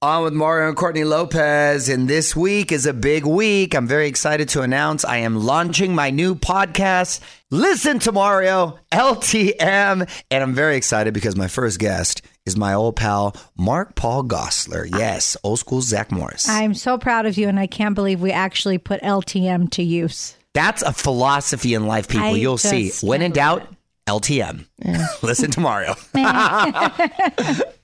On with Mario and Courtney Lopez, and this week is a big week. I'm very excited to announce I am launching my new podcast, Listen to Mario, LTM. And I'm very excited because my first guest is my old pal, Mark Paul Gosselaar. Yes, old school Zach Morris. I'm so proud of you, and I can't believe we actually put LTM to use. That's a philosophy in life, people. I You'll see. When in doubt, LTM. Listen to Mario.